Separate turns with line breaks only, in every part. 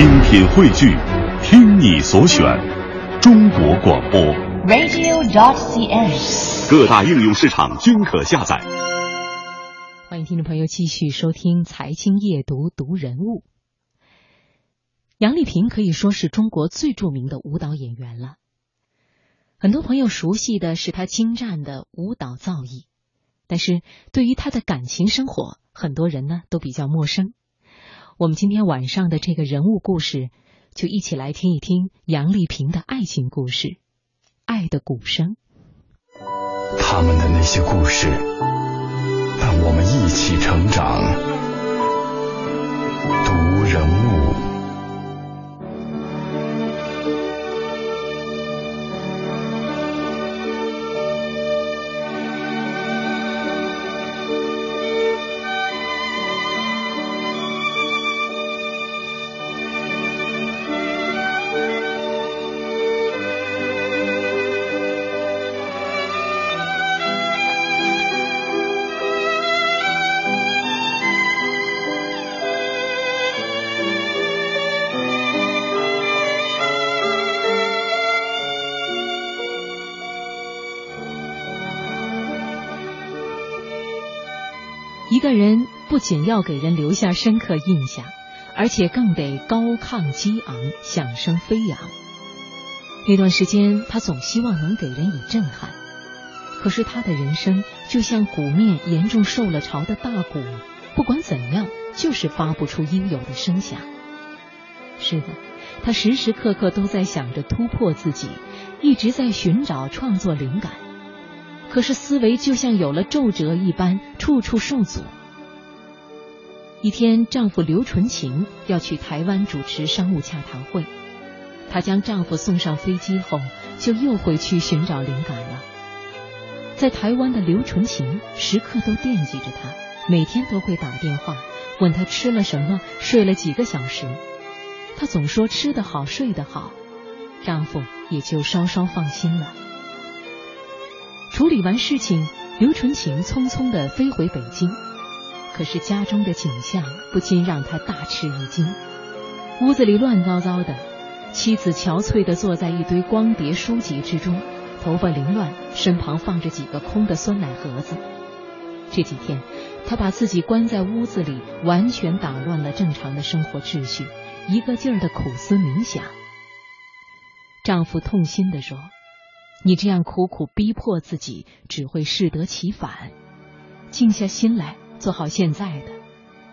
精品汇聚，听你所选，中国广播。
radio.dot.cn，。
各大应用市场均可下载。
欢迎听众朋友继续收听《财经夜读》读人物。杨丽萍可以说是中国最著名的舞蹈演员了。很多朋友熟悉的是她精湛的舞蹈造诣，但是对于她的感情生活，很多人呢都比较陌生。我们今天晚上的这个人物故事，就一起来听一听杨丽萍的爱情故事，《爱的鼓声》。
他们的那些故事，伴我们一起成长。读人物。
一个人不仅要给人留下深刻印象，而且更得高亢激昂、响声飞扬。那段时间，他总希望能给人以震撼，可是他的人生就像鼓面严重受了潮的大鼓，不管怎样，就是发不出应有的声响。是的，他时时刻刻都在想着突破自己，一直在寻找创作灵感。可是思维就像有了皱褶一般，处处受阻。一天，丈夫刘纯琴要去台湾主持商务洽谈会，她将丈夫送上飞机后，就又回去寻找灵感了。在台湾的刘纯琴时刻都惦记着他，每天都会打电话问他吃了什么，睡了几个小时。她总说吃得好，睡得好，丈夫也就稍稍放心了。处理完事情，刘纯琴匆匆地飞回北京。可是家中的景象不禁让她大吃一惊。屋子里乱糟糟的，妻子憔悴地坐在一堆光碟书籍之中，头发凌乱，身旁放着几个空的酸奶盒子。这几天，她把自己关在屋子里，完全打乱了正常的生活秩序，一个劲儿的苦思冥想。丈夫痛心地说。你这样苦苦逼迫自己，只会适得其反。静下心来，做好现在的，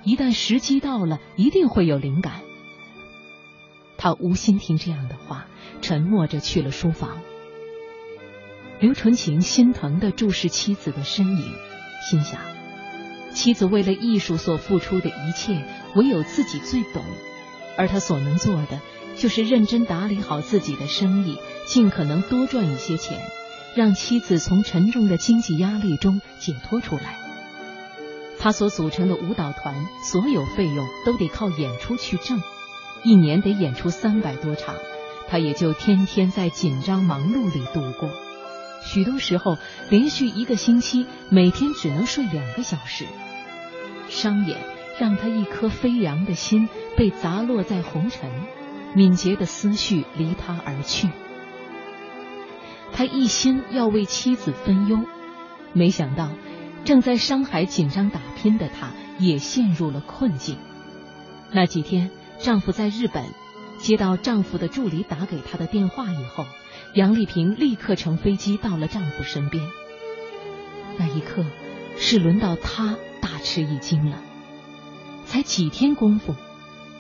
一旦时机到了，一定会有灵感。他无心听这样的话，沉默着去了书房。刘纯琴心疼地注视妻子的身影，心想：妻子为了艺术所付出的一切，唯有自己最懂，而他所能做的，就是认真打理好自己的生意。尽可能多赚一些钱，让妻子从沉重的经济压力中解脱出来。他所组成的舞蹈团，所有费用都得靠演出去挣，一年得演出三百多场，他也就天天在紧张忙碌里度过。许多时候，连续一个星期，每天只能睡两个小时。商演让他一颗飞扬的心被砸落在红尘，敏捷的思绪离他而去。他一心要为妻子分忧，没想到正在上海紧张打拼的他也陷入了困境。那几天，丈夫在日本，接到丈夫的助理打给她的电话以后，杨丽萍立刻乘飞机到了丈夫身边。那一刻，是轮到她大吃一惊了。才几天功夫，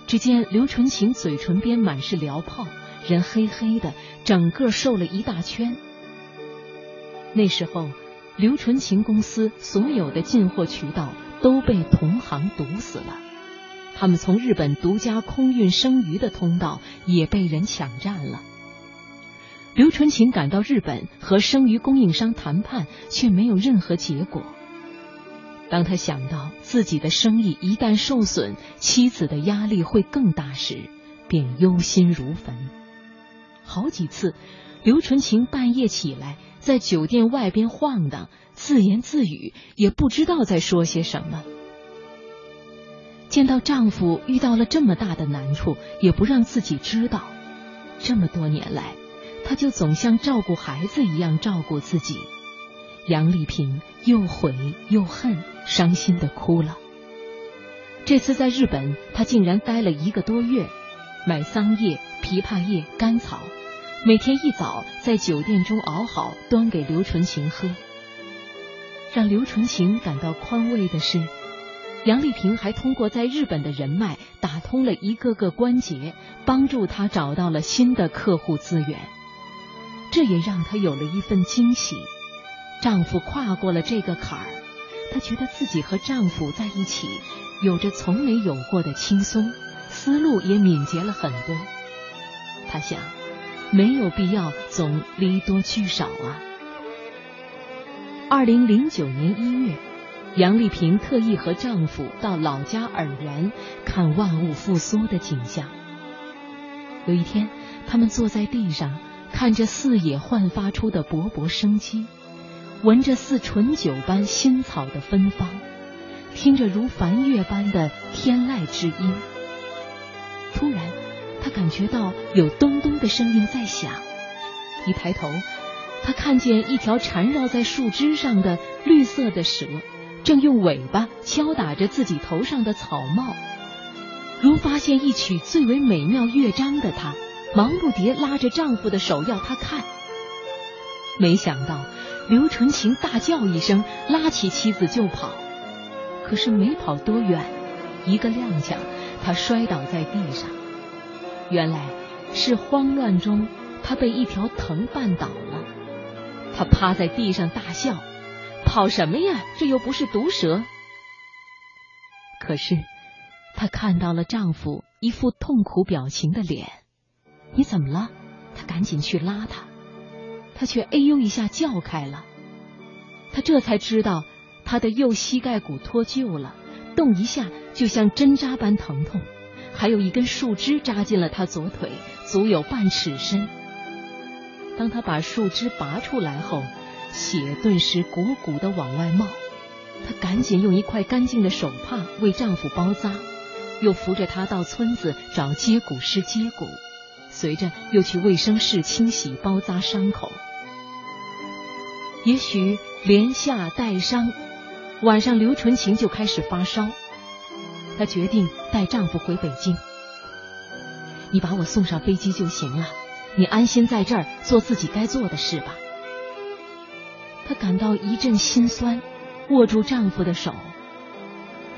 只见刘纯琴嘴唇边满是燎泡。人黑黑的，整个瘦了一大圈。那时候，刘纯琴公司所有的进货渠道都被同行堵死了，他们从日本独家空运生鱼的通道也被人抢占了。刘纯琴赶到日本和生鱼供应商谈判，却没有任何结果。当他想到自己的生意一旦受损，妻子的压力会更大时，便忧心如焚。好几次，刘纯晴半夜起来，在酒店外边晃荡，自言自语，也不知道在说些什么。见到丈夫遇到了这么大的难处，也不让自己知道。这么多年来，她就总像照顾孩子一样照顾自己。杨丽萍又悔又恨，伤心的哭了。这次在日本，她竟然待了一个多月，买桑叶、枇杷叶、甘草，每天一早在酒店中熬好，端给刘纯晴喝。让刘纯晴感到宽慰的是。杨丽萍还通过在日本的人脉打通了一个个关节，帮助她找到了新的客户资源。这也让她有了一份惊喜。丈夫跨过了这个坎儿，她觉得自己和丈夫在一起有着从没有过的轻松，思路也敏捷了很多。她想，没有必要总离多聚少啊。二零零九年一月。杨丽萍特意和丈夫到老家洱源看万物复苏的景象。有一天，他们坐在地上，看着四野焕发出的勃勃生机，闻着似醇酒般新草的芬芳，听着如梵乐般的天籁之音。突然，他感觉到有咚咚的声音在响，一抬头，他看见一条缠绕在树枝上的绿色的蛇。正用尾巴敲打着自己头上的草帽，如发现一曲最为美妙乐章的她，忙不迭拉着丈夫的手要他看。没想到刘纯情大叫一声，拉起妻子就跑。可是没跑多远，一个踉跄，他摔倒在地上。原来是慌乱中，他被一条藤绊倒了。他趴在地上大笑。跑什么呀？这又不是毒蛇。可是，她看到了丈夫一副痛苦表情的脸。你怎么了？她赶紧去拉他，他却哎呦一下叫开了。他这才知道，他的右膝盖骨脱臼了，动一下就像针扎般疼痛，还有一根树枝扎进了他左腿，足有半尺深。当他把树枝拔出来后，血顿时鼓鼓的往外冒，她赶紧用一块干净的手帕为丈夫包扎，又扶着他到村子找接骨师接骨，随着又去卫生室清洗包扎伤口。也许连下带伤，晚上刘纯晴就开始发烧，她决定带丈夫回北京。你把我送上飞机就行了，你安心在这儿做自己该做的事吧。她感到一阵心酸，握住丈夫的手。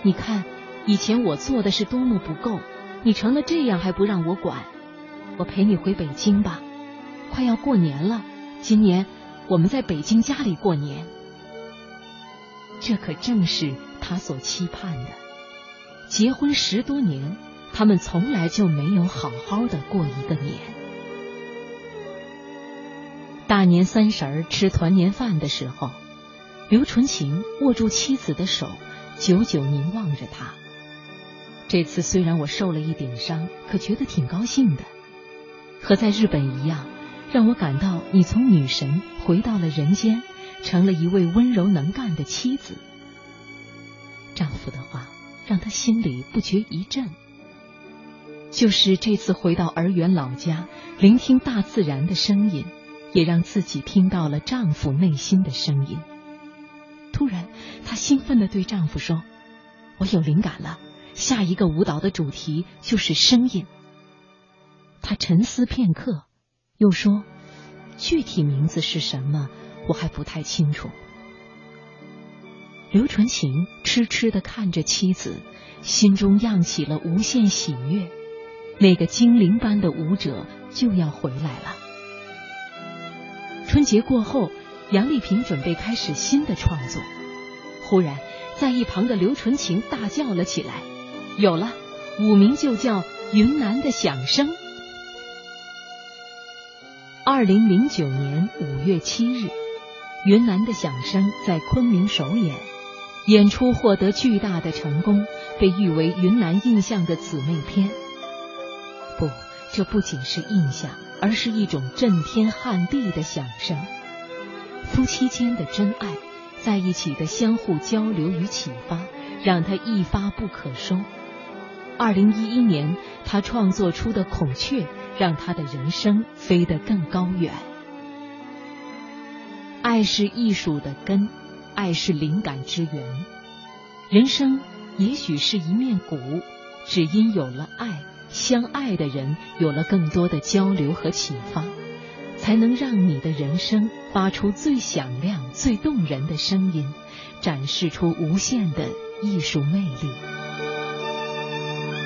你看，以前我做的是多么不够，你成了这样还不让我管。我陪你回北京吧，快要过年了，今年我们在北京家里过年。这可正是他所期盼的。结婚十多年，他们从来就没有好好的过一个年。大年三十儿吃团年饭的时候，刘纯情握住妻子的手，久久凝望着她。这次虽然我受了一点伤，可觉得挺高兴的。和在日本一样，让我感到你从女神回到了人间，成了一位温柔能干的妻子。丈夫的话让她心里不觉一震。就是这次回到儿园老家，聆听大自然的声音。也让自己听到了丈夫内心的声音。突然，她兴奋的对丈夫说：“我有灵感了，下一个舞蹈的主题就是声音。”她沉思片刻，又说：“具体名字是什么，我还不太清楚。”刘纯琴痴痴的看着妻子，心中漾起了无限喜悦。那个精灵般的舞者就要回来了。春节过后，杨丽萍准备开始新的创作。忽然，在一旁的刘纯晴大叫了起来：“有了，舞名就叫《云南的响声》。”二零零九年五月七日，《云南的响声》在昆明首演，演出获得巨大的成功，被誉为云南印象的姊妹篇。不。这不仅是印象，而是一种震天撼地的响声。夫妻间的真爱，在一起的相互交流与启发，让他一发不可收。二零一一年，他创作出的《孔雀》让他的人生飞得更高远。爱是艺术的根，爱是灵感之源。人生也许是一面鼓，只因有了爱，相爱的人有了更多的交流和启发，才能让你的人生发出最响亮、最动人的声音，展示出无限的艺术魅力。